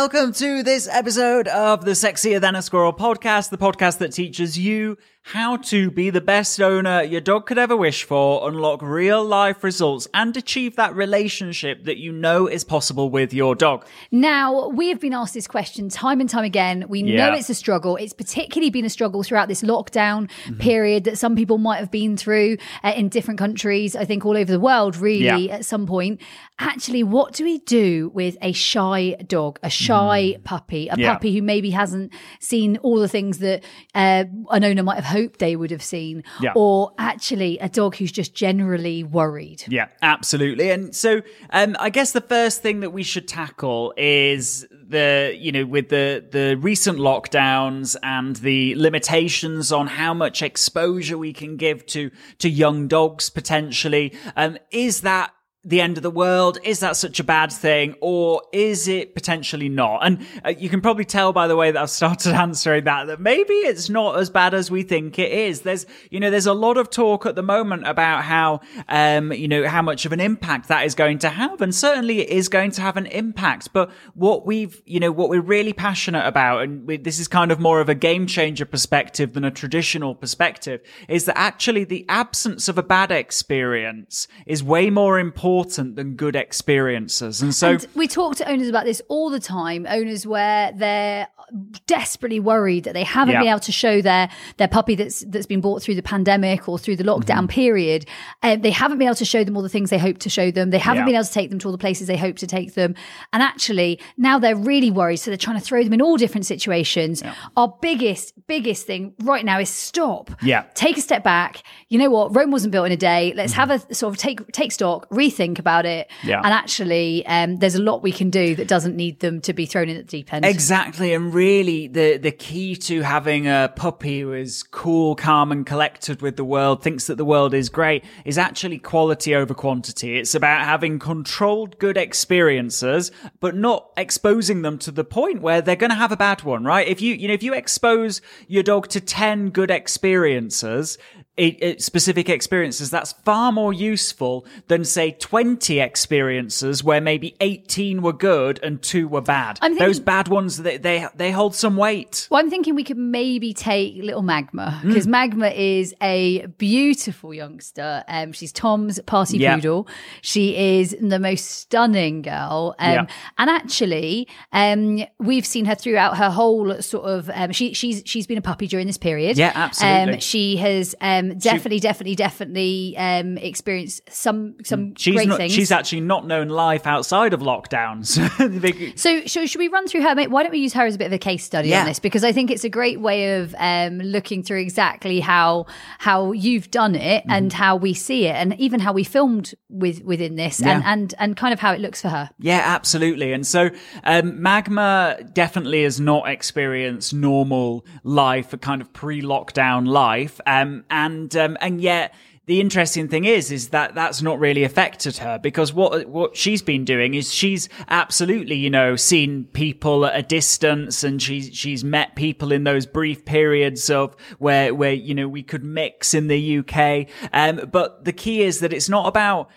Welcome to this episode of the Sexier Than a Squirrel podcast, the podcast that teaches you how to be the best owner your dog could ever wish for, unlock real life results, and achieve that relationship that you know is possible with your dog. Now, we have been asked this question time and time again. We Yeah. know it's a struggle. It's particularly been a struggle throughout this lockdown period that some people might have been through uh, in different countries, I think all over the world, really, Yeah. at some point. Actually, what do we do with a shy dog, a shy puppy, a Yeah. puppy who maybe hasn't seen all the things that uh, an owner might have hoped they would have seen, Yeah. or actually a dog who's just generally worried? Yeah, absolutely. And so um, I guess the first thing that we should tackle is the, you know, with the, the recent lockdowns and the limitations on how much exposure we can give to, to young dogs potentially. Um, is that the end of the world? Is that such a bad thing? Or is it potentially not? And uh, you can probably tell by the way that I've started answering that, that maybe it's not as bad as we think it is. There's, you know, there's a lot of talk at the moment about how, um, you know, how much of an impact that is going to have. And certainly it is going to have an impact. But what we've, you know, what we're really passionate about, and we, this is kind of more of a game changer perspective than a traditional perspective, is that actually the absence of a bad experience is way more important than good experiences. And so, And we talk to owners about this all the time. Owners where they're desperately worried that they haven't Yeah. been able to show their their puppy that's that's been bought through the pandemic or through the lockdown Mm-hmm. period. Um, they haven't been able to show them all the things they hope to show them. They haven't Yeah. been able to take them to all the places they hope to take them. And actually, now they're really worried. So they're trying to throw them in all different situations. Our biggest biggest thing right now is stop. Yeah. Take a step back. You know what? Rome wasn't built in a day. Let's have a sort of take take stock, rethink about it. Yeah. And actually, um, there's a lot we can do that doesn't need them to be thrown in at the deep end. Exactly, and really, the the key to having a puppy who is cool, calm, and collected with the world, thinks that the world is great, is actually quality over quantity. It's about having controlled, good experiences, but not exposing them to the point where they're going to have a bad one, right? If you you know if you expose your dog to ten good experiences. Specific experiences that's far more useful than say 20 experiences where maybe 18 were good and two were bad I'm those bad ones they, they they hold some weight Well, I'm thinking we could maybe take little Magma Hmm. because Magma is a beautiful youngster. Um, she's Tom's parti Yeah. poodle. She is the most stunning girl. Um, Yeah. and actually, um, we've seen her throughout her whole sort of. Um, she she's she's been a puppy during this period. Yeah, absolutely. Um, she has um, definitely, definitely, definitely um, experienced some some she's great not things. she's actually not known life outside of lockdowns So, so should we run through her? Mate, Why don't we use her as a bit of a case study Yeah. on this? Because I think it's a great way of um, looking through exactly how how you've done it Mm-hmm. and how we see it, and even how we filmed with within this, and Yeah. and and kind of how it looks for her. Yeah, absolutely. And so, um, Magma definitely has not experienced normal life, a kind of pre-lockdown life. Um, and, um, and yet, the interesting thing is, is that that's not really affected her because what, what she's been doing is she's absolutely, you know, seen people at a distance and she's, she's met people in those brief periods of where, where, you know, we could mix in the UK. Um, but the key is that it's not about,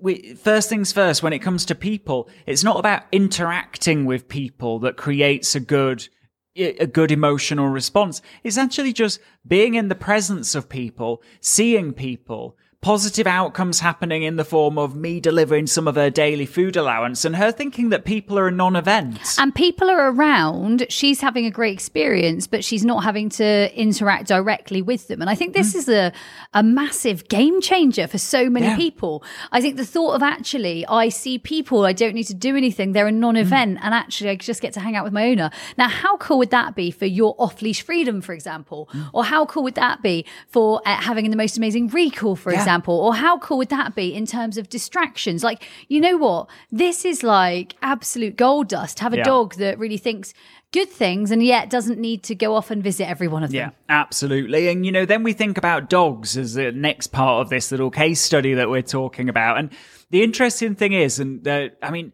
we, first things first, when it comes to people, it's not about interacting with people that creates a good a good emotional response. It's actually just being in the presence of people, seeing people, positive outcomes happening in the form of me delivering some of her daily food allowance and her thinking that people are a non-event. And people are around, she's having a great experience, but she's not having to interact directly with them. And I think this mm. is a, a massive game changer for so many yeah. people. I think the thought of actually, I see people, I don't need to do anything, they're a non event, mm. and actually, I just get to hang out with my owner. Now, how cool would that be for your off leash freedom, for example? Mm. Or how cool would that be for uh, having the most amazing recall, for yeah. example? Or how cool would that be in terms of distractions? Like, you know what? This is like absolute gold dust. Have a yeah. dog that really thinks good things and yet doesn't need to go off and visit every one of them. Yeah, absolutely. And, you know, then we think about dogs as the next part of this little case study that we're talking about. And the interesting thing is, and uh, I mean,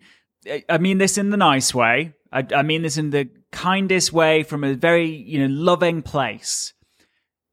I mean this in the nice way. I, I mean this in the kindest way from a very, you know, loving place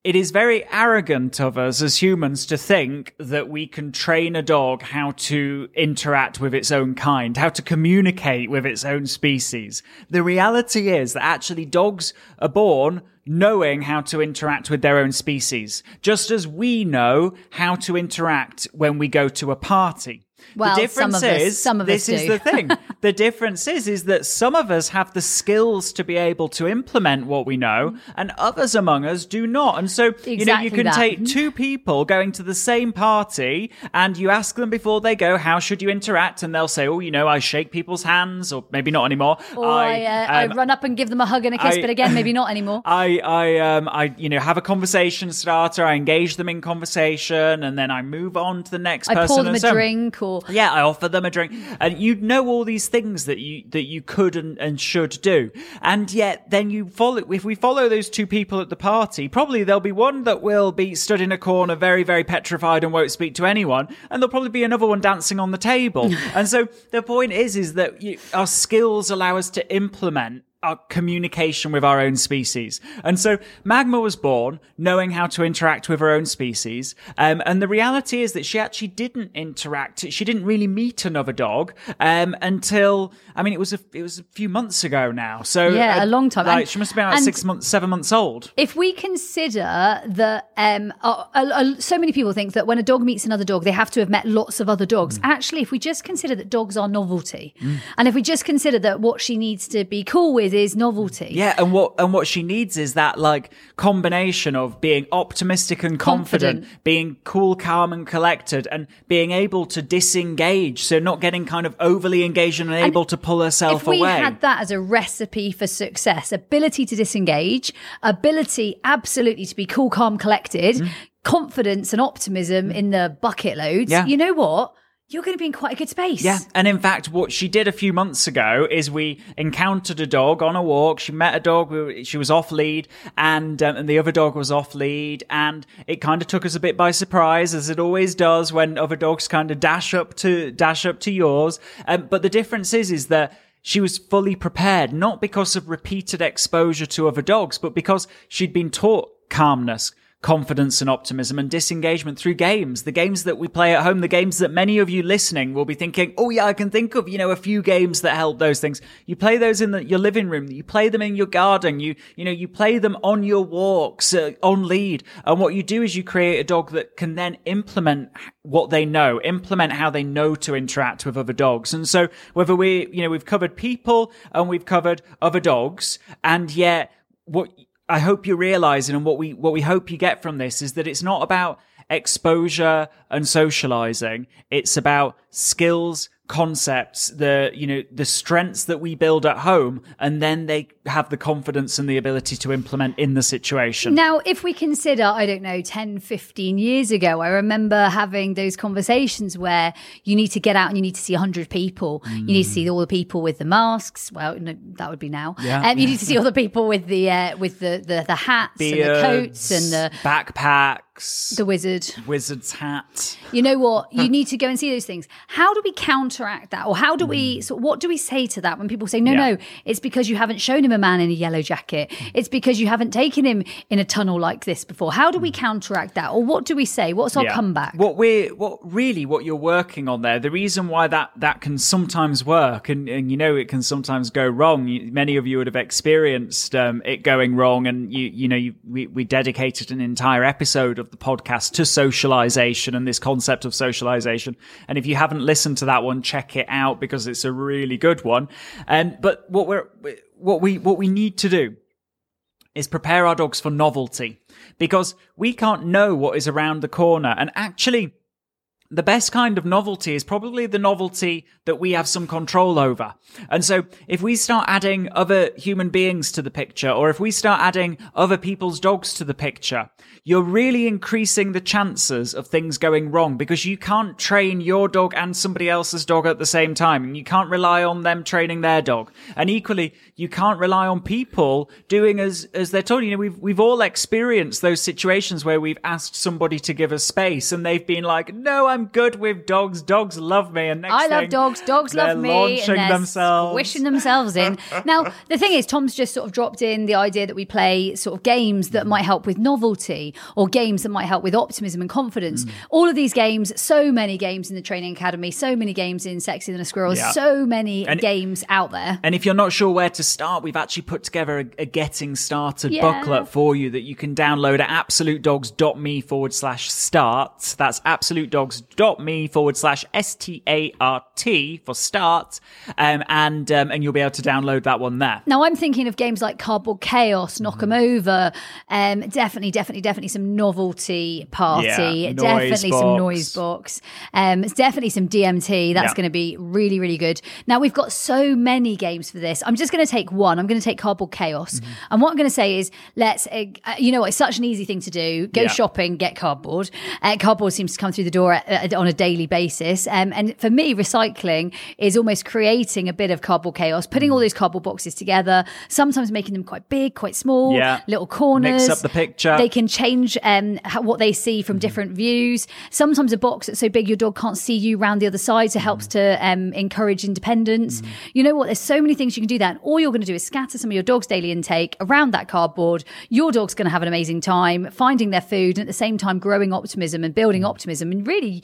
it is very arrogant of us as humans to think that we can train a dog how to interact with its own kind, how to communicate with its own species. The reality is that actually dogs are born knowing how to interact with their own species, just as we know how to interact when we go to a party. Well, the difference some of is, us, some of this us is the thing. the difference is, is that some of us have the skills to be able to implement what we know, and others among us do not. And so, exactly you know, you can that. take two people going to the same party, and you ask them before they go, "How should you interact?" And they'll say, "Oh, you know, I shake people's hands, or maybe not anymore. Or I, I, uh, um, I run up and give them a hug and a kiss, I, but again, maybe not anymore. I, I, um, I, you know, have a conversation starter. I engage them in conversation, and then I move on to the next I person. pour them a so, drink, or yeah, I offer them a drink, and you know all these things that you that you could and, and should do, and yet then you follow. If we follow those two people at the party, probably there'll be one that will be stood in a corner, very very petrified, and won't speak to anyone, and there'll probably be another one dancing on the table. and so the point is, is that you, our skills allow us to implement our communication with our own species. And so Magma was born knowing how to interact with her own species. Um, and the reality is that she actually didn't interact. She didn't really meet another dog um, until I mean it was a it was a few months ago now. So yeah, uh, a long time. Like, and, she must have been about six months, seven months old. If we consider that um, uh, uh, so many people think that when a dog meets another dog, they have to have met lots of other dogs. Mm. Actually, if we just consider that dogs are novelty, mm. and if we just consider that what she needs to be cool with is novelty. Yeah, and what and what she needs is that like combination of being optimistic and confident, confident, being cool, calm, and collected, and being able to disengage. So not getting kind of overly engaged and, and able to pull herself away. if we away. had that as a recipe for success, ability to disengage, ability absolutely to be cool, calm, collected. Mm. Confidence and optimism in the bucket loads. Yeah. You know what? You're going to be in quite a good space. Yeah. And in fact, what she did a few months ago is we encountered a dog on a walk. She met a dog. She was off lead and, um, and the other dog was off lead. And it kind of took us a bit by surprise, as it always does when other dogs kind of dash up to, dash up to yours. Um, but the difference is, is that she was fully prepared, not because of repeated exposure to other dogs, but because she'd been taught calmness, confidence and optimism and disengagement through games. The games that we play at home, the games that many of you listening will be thinking, oh yeah, I can think of, you know, a few games that help those things. You play those in the, your living room. You play them in your garden. You, you know, you play them on your walks, uh, on lead. And what you do is you create a dog that can then implement what they know, implement how they know to interact with other dogs. And so whether we, you know, we've covered people and we've covered other dogs and yet what I hope you're realizing and what we what we hope you get from this is that it's not about exposure and socializing. It's about skills concepts, the, you know, the strengths that we build at home, and then they have the confidence and the ability to implement in the situation. Now, if we consider, I don't know, 10, 15 years ago, I remember having those conversations where you need to get out and you need to see 100 people. Mm. You need to see all the people with the masks. Well, no, that would be now. Yeah. Um, you need to see all the people with the, uh, with the, the, the hats Beards, and the coats and the backpack the wizard, wizard's hat. You know what? You need to go and see those things. How do we counteract that, or how do we? Hmm. So, what do we say to that when people say, "No, yeah. no, it's because you haven't shown him a man in a yellow jacket. It's because you haven't taken him in a tunnel like this before." How do we hmm. counteract that, or what do we say? What's our yeah. comeback? What we're, what really, what you're working on there. The reason why that that can sometimes work, and, and you know, it can sometimes go wrong. You, many of you would have experienced um, it going wrong, and you, you know, you, we, we dedicated an entire episode of the podcast to socialization and this concept of socialization. And if you haven't listened to that one, check it out because it's a really good one. And, um, but what we're, what we, what we need to do is prepare our dogs for novelty because we can't know what is around the corner. And actually, the best kind of novelty is probably the novelty that we have some control over. And so if we start adding other human beings to the picture, or if we start adding other people's dogs to the picture, you're really increasing the chances of things going wrong because you can't train your dog and somebody else's dog at the same time. And you can't rely on them training their dog. And equally, you can't rely on people doing as, as they're told. You know, we've, we've all experienced those situations where we've asked somebody to give us space and they've been like, no, I'm good with dogs. Dogs love me. And next I love dogs. Dogs love me. Launching and themselves. Wishing themselves in. now, the thing is, Tom's just sort of dropped in the idea that we play sort of games that might help with novelty or games that might help with optimism and confidence. Mm. All of these games, so many games in the training academy, so many games in Sexy Than a Squirrel, yeah. so many and, games out there. And if you're not sure where to start, we've actually put together a, a getting started yeah. booklet for you that you can download at absolutedogs.me forward slash start. That's absolutedogs.me forward slash S T A R T for start. Um, and, um, and you'll be able to download that one there. Now, I'm thinking of games like Cardboard Chaos, Knock 'em. Over, um, definitely, definitely, definitely some novelty party. Yeah, definitely box. some noise box. Um, it's definitely some DMT. That's yeah. going to be really, really good. Now we've got so many games for this. I'm just going to take one. I'm going to take Cardboard Chaos. Mm-hmm. And what I'm going to say is, let's. Uh, you know what? It's such an easy thing to do. Go yeah. shopping, get cardboard. Uh, cardboard seems to come through the door at, on a daily basis. Um, and for me, recycling is almost creating a bit of cardboard chaos, putting mm. all those cardboard boxes together. Sometimes making them quite big, quite small. Yeah. Little corners. Mix up the picture. They can change um, what they see from mm-hmm. different views. Sometimes a box that's so big your dog can't see you round the other side, so it helps mm-hmm. to um, encourage independence. Mm-hmm. You know what? There's so many things you can do that. And all you're going to do is scatter some of your dog's daily intake around that cardboard. Your dog's going to have an amazing time finding their food and at the same time growing optimism and building optimism and really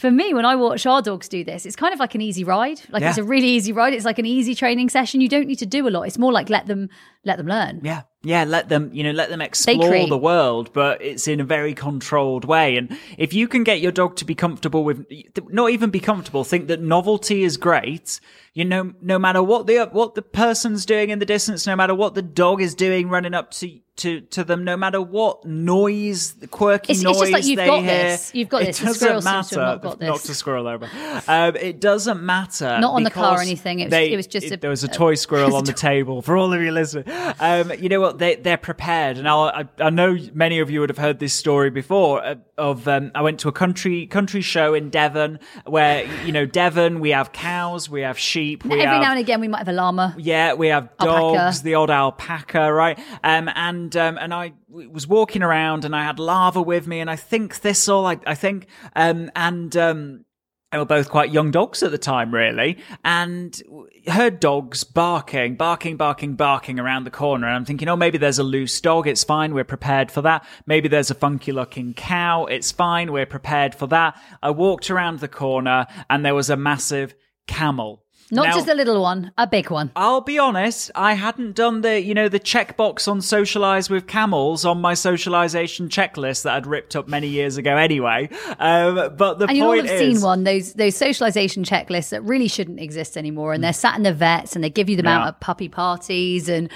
for me, when I watch our dogs do this, it's kind of like an easy ride. Like yeah. it's a really easy ride. It's like an easy training session. You don't need to do a lot. It's more like let them let them learn. Yeah. Yeah, let them, you know, let them explore the world, but it's in a very controlled way. And if you can get your dog to be comfortable with, not even be comfortable, think that novelty is great, you know, no matter what the, what the person's doing in the distance, no matter what the dog is doing running up to, to, to them, no matter what noise, the quirky it's, noise it's just like you've they got hear. This. You've got it this. doesn't matter. Not, got this. not to squirrel over. Um, it doesn't matter. Not on the car or anything. It was, they, it was just it, a, there was a toy squirrel on the table for all of you listening. Um, you know what? They they're prepared, and I I know many of you would have heard this story before. Uh, of um, I went to a country country show in Devon where you know Devon we have cows, we have sheep. We Every have, now and again we might have a llama. Yeah, we have dogs, alpaca. the odd alpaca, right? Um, and um, and I was walking around and I had Lava with me and I think thistle, I, I think, um, and, um, they were both quite young dogs at the time, really, and heard dogs barking, barking, barking, barking around the corner. And I'm thinking, oh, maybe there's a loose dog. It's fine. We're prepared for that. Maybe there's a funky looking cow. It's fine. We're prepared for that. I walked around the corner and there was a massive camel not now, just a little one, a big one. I'll be honest, I hadn't done the, you know, the checkbox on socialize with camels on my socialization checklist that I'd ripped up many years ago anyway. Um, but the and you all have is, seen one those those socialization checklists that really shouldn't exist anymore, and they're sat in the vets and they give you them yeah. out at puppy parties and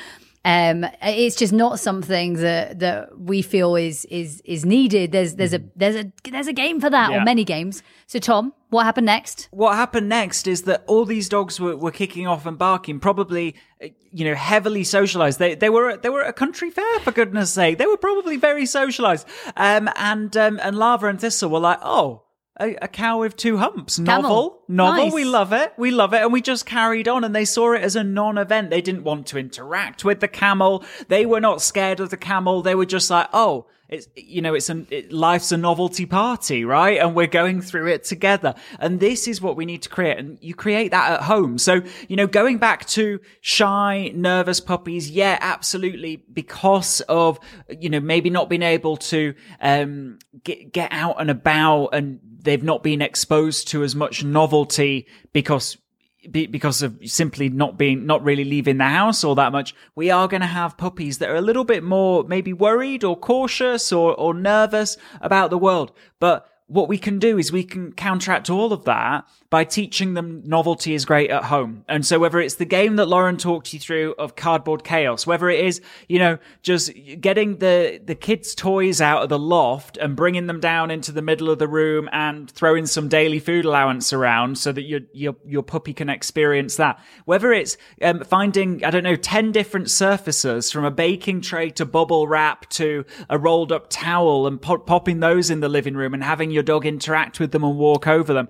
um, it's just not something that that we feel is is is needed. There's there's a mm-hmm. there's a there's a game for that, yeah. or many games. So Tom, what happened next? What happened next is that all these dogs were, were kicking off and barking, probably uh, you know heavily socialized. They they were they were at a country fair for goodness sake. They were probably very socialized. Um, and um, and Lava and Thistle were like, oh a, a, cow with two humps. Camel. Novel. Novel. Nice. We love it. We love it. And we just carried on and they saw it as a non-event. They didn't want to interact with the camel. They were not scared of the camel. They were just like, oh, it's, you know, it's an, it, life's a novelty party, right? And we're going through it together. And this is what we need to create. And you create that at home. So, you know, going back to shy, nervous puppies. Yeah, absolutely. Because of, you know, maybe not being able to, um, get, get out and about and they've not been exposed to as much novelty because be, because of simply not being, not really leaving the house all that much, we are going to have puppies that are a little bit more maybe worried or cautious or, or nervous about the world. But what we can do is we can counteract all of that by teaching them novelty is great at home. And so whether it's the game that Lauren talked you through of cardboard chaos, whether it is, you know, just getting the, the kids' toys out of the loft and bringing them down into the middle of the room and throwing some daily food allowance around so that your, your, your puppy can experience that. Whether it's um, finding, I don't know, 10 different surfaces from a baking tray to bubble wrap to a rolled up towel and pop- popping those in the living room and having your dog interact with them and walk over them.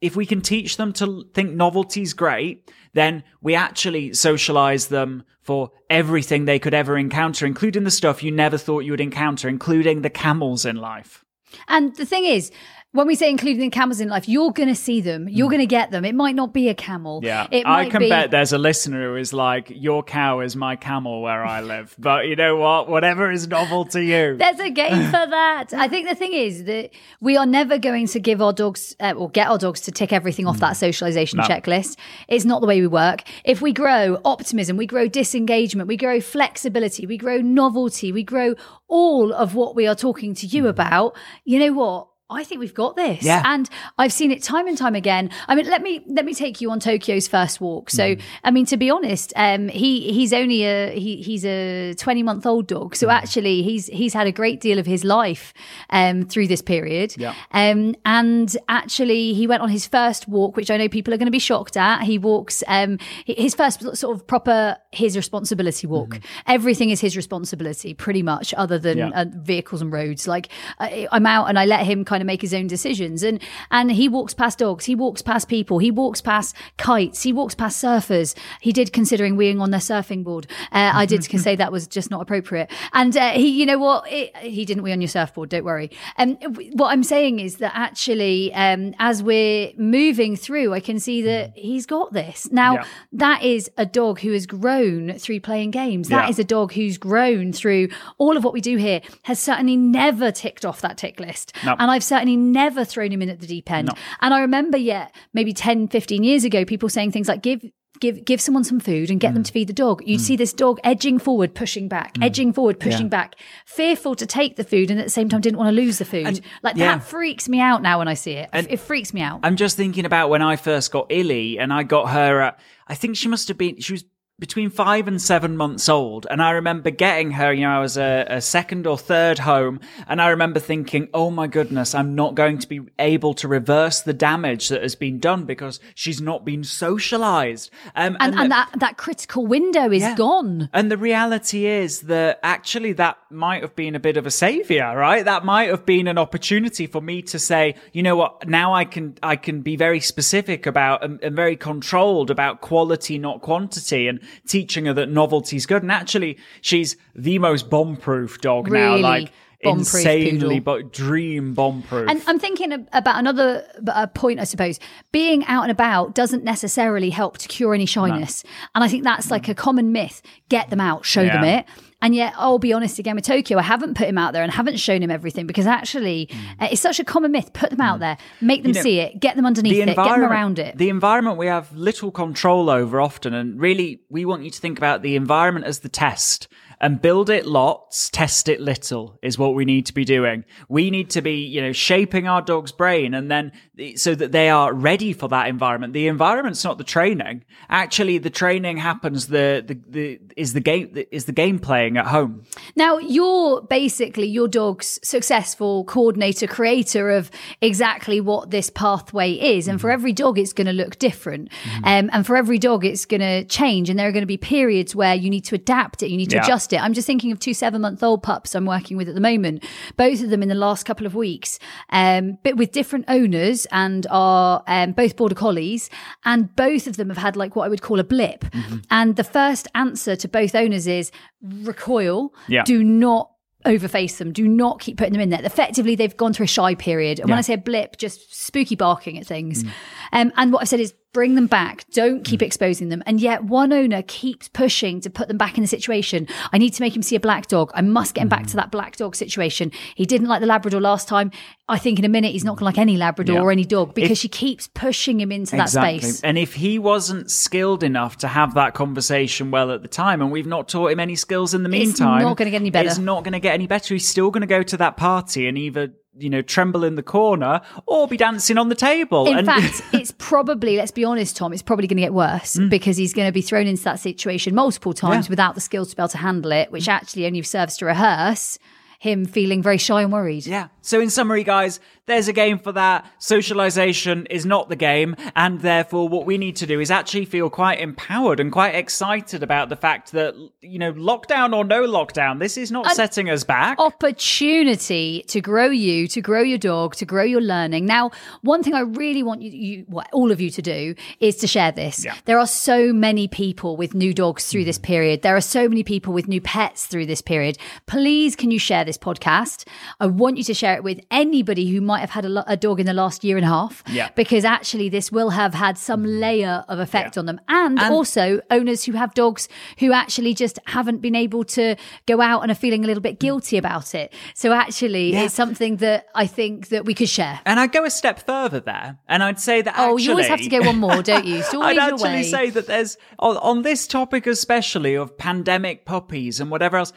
If we can teach them to think novelty's great, then we actually socialize them for everything they could ever encounter, including the stuff you never thought you would encounter, including the camels in life. And the thing is, when we say including the camels in life, you're going to see them. You're mm. going to get them. It might not be a camel. Yeah. It I can be... bet there's a listener who is like, your cow is my camel where I live. but you know what? Whatever is novel to you. There's a game for that. I think the thing is that we are never going to give our dogs uh, or get our dogs to tick everything off mm. that socialization no. checklist. It's not the way we work. If we grow optimism, we grow disengagement, we grow flexibility, we grow novelty, we grow all of what we are talking to you mm. about, you know what? I think we've got this. Yeah. And I've seen it time and time again. I mean, let me let me take you on Tokyo's first walk. So, mm. I mean, to be honest, um, he he's only a he, he's a 20 month old dog. So mm. actually he's he's had a great deal of his life um, through this period. Yeah. Um, and actually he went on his first walk, which I know people are going to be shocked at. He walks um, his first sort of proper his responsibility walk. Mm. Everything is his responsibility pretty much other than yeah. uh, vehicles and roads. Like uh, I'm out and I let him kind to make his own decisions. And and he walks past dogs, he walks past people, he walks past kites, he walks past surfers. He did considering weeing on their surfing board. Uh, I did say that was just not appropriate. And uh, he, you know what, it, he didn't wee on your surfboard. Don't worry. And um, what I'm saying is that actually, um, as we're moving through, I can see that he's got this. Now yeah. that is a dog who has grown through playing games. That yeah. is a dog who's grown through all of what we do here. Has certainly never ticked off that tick list. No. And I've certainly never thrown him in at the deep end. No. And I remember yet maybe 10, 15 years ago, people saying things like, give give give someone some food and get mm. them to feed the dog. You'd mm. see this dog edging forward, pushing back, mm. edging forward, pushing yeah. back, fearful to take the food and at the same time didn't want to lose the food. And, like yeah. that freaks me out now when I see it. And it freaks me out. I'm just thinking about when I first got Illy and I got her at I think she must have been she was between five and seven months old. And I remember getting her, you know, I was a, a, second or third home. And I remember thinking, oh my goodness, I'm not going to be able to reverse the damage that has been done because she's not been socialized. Um, and, and, and that, that critical window is yeah. gone. And the reality is that actually that might have been a bit of a savior, right? That might have been an opportunity for me to say, you know what, now I can, I can be very specific about and, and very controlled about quality, not quantity. And teaching her that novelty's good. And actually, she's the most bomb-proof dog really? now. Like insanely but dream bomb proof. And I'm thinking about another uh, point, I suppose. Being out and about doesn't necessarily help to cure any shyness, no. and I think that's like a common myth. Get them out, show yeah. them it. And yet, I'll be honest again with Tokyo, I haven't put him out there and haven't shown him everything because actually, mm. uh, it's such a common myth. Put them out mm. there, make them you know, see it, get them underneath the it, get them around it. The environment we have little control over often, and really, we want you to think about the environment as the test and build it lots, test it little is what we need to be doing. We need to be, you know, shaping our dog's brain and then so that they are ready for that environment. The environment's not the training. Actually, the training happens the, the, the is the game is the game playing at home. Now, you're basically your dog's successful coordinator creator of exactly what this pathway is and mm-hmm. for every dog it's going to look different. Mm-hmm. Um, and for every dog it's going to change and there are going to be periods where you need to adapt it, you need to yeah. adjust it. I'm just thinking of two seven month old pups I'm working with at the moment, both of them in the last couple of weeks, um, but with different owners and are um, both border collies, and both of them have had like what I would call a blip. Mm-hmm. And the first answer to both owners is recoil. Yeah. Do not overface them. Do not keep putting them in there. Effectively, they've gone through a shy period. And yeah. when I say a blip, just spooky barking at things. Mm. Um, and what I've said is bring them back. Don't keep mm. exposing them. And yet one owner keeps pushing to put them back in the situation. I need to make him see a black dog. I must get him back to mm. that black dog situation. He didn't like the Labrador last time. I think in a minute he's not going to like any Labrador Yeah. or any dog because If- she keeps pushing him into that space. And if he wasn't skilled enough to have that conversation well at the time, and we've not taught him any skills in the meantime, It's not gonna get any better. It's not going to get any better. He's still going to go to that party and either you know tremble in the corner or be dancing on the table. In and fact, it's probably, let's be honest, Tom, it's probably going to get worse because he's going to be thrown into that situation multiple times Mm. Yeah. without the skills to be able to handle it, which actually only serves to rehearse him feeling very shy and worried. Yeah. So in summary, guys, there's a game for that. Socialization is not the game, and therefore what we need to do is actually feel quite empowered and quite excited about the fact that you know, lockdown or no lockdown, this is not setting us back. opportunity to grow you, to grow your dog, to grow your learning. Now, one thing I really want you, you well, all of you to do is to share this. Yeah. There are so many people with new dogs through this mm-hmm. period. There are so many people with new pets through this period. Please, can you share this podcast? I want you to share it with anybody who might have had a, lo- a dog in the last year and a half. Yeah. Because actually, this will have had some mm. layer of effect Yeah. on them. And, And- also owners who have dogs who actually just haven't been able to go out and are feeling a little bit mm. guilty about it. So actually, Yeah. it's something that I think that we could share. And I'd go a step further there, and I'd say that Oh, you always have to go one more, don't you? Always I'd actually way. say that there's on, on this topic especially of pandemic puppies and whatever else.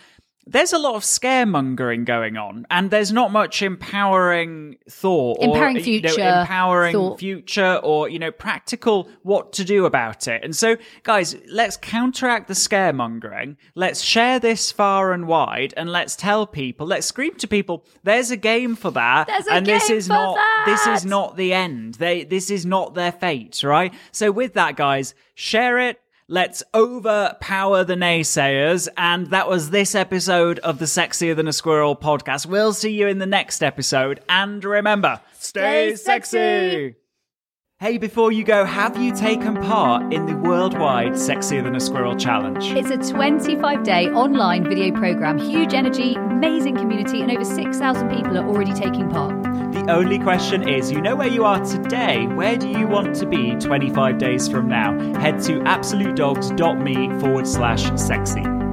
There's a lot of scaremongering going on, and there's not much empowering thought, Empowering or, you know, future empowering thought. future, or you know, practical what to do about it. And so, guys, let's counteract the scaremongering. Let's share this far and wide, and let's tell people, let's scream to people, there's a game for that, There's a and this is not this is not the end. They this is not their fate, right? So with that, guys, share it. Let's overpower the naysayers. And that was this episode of the Sexier Than a Squirrel podcast. We'll see you in the next episode. And remember, stay, Stay sexy. sexy. Hey, before you go, have you taken part in the worldwide Sexier Than a Squirrel challenge? It's a 25 day online video program, huge energy, amazing community, and over 6,000 people are already taking part. The only question is, you know where you are today. Where do you want to be 25 days from now? Head to absolutedogs.me forward slash sexy.